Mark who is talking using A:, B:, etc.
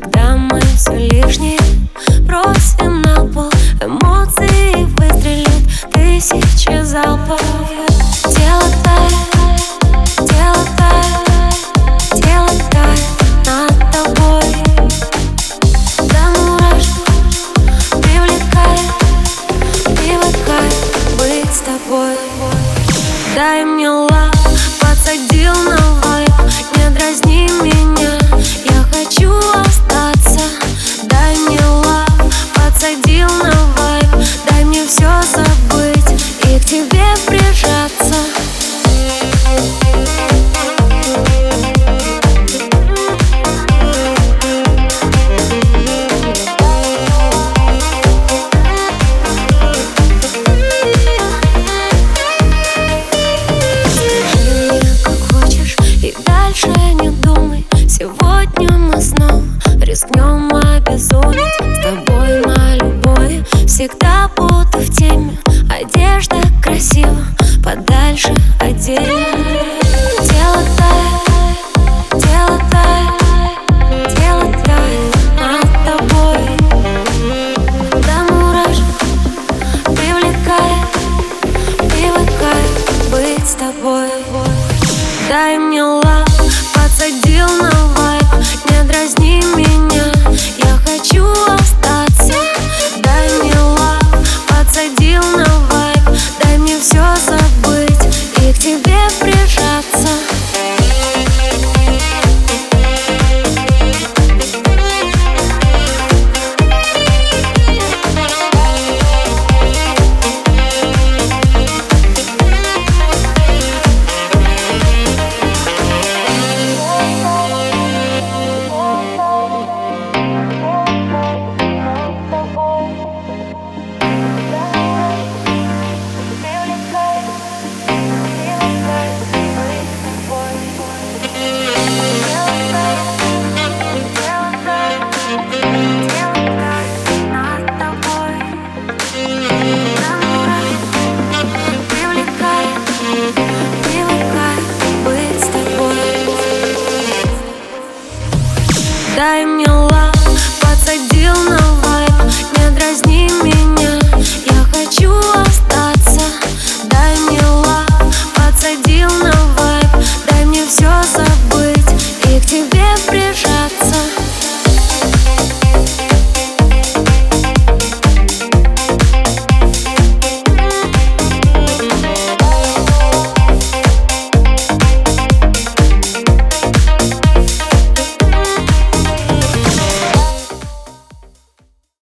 A: когда мы все лишнее подсадил на тобой Дай мне лад. Дай мне лав, подсадил на вайп Не дразни меня.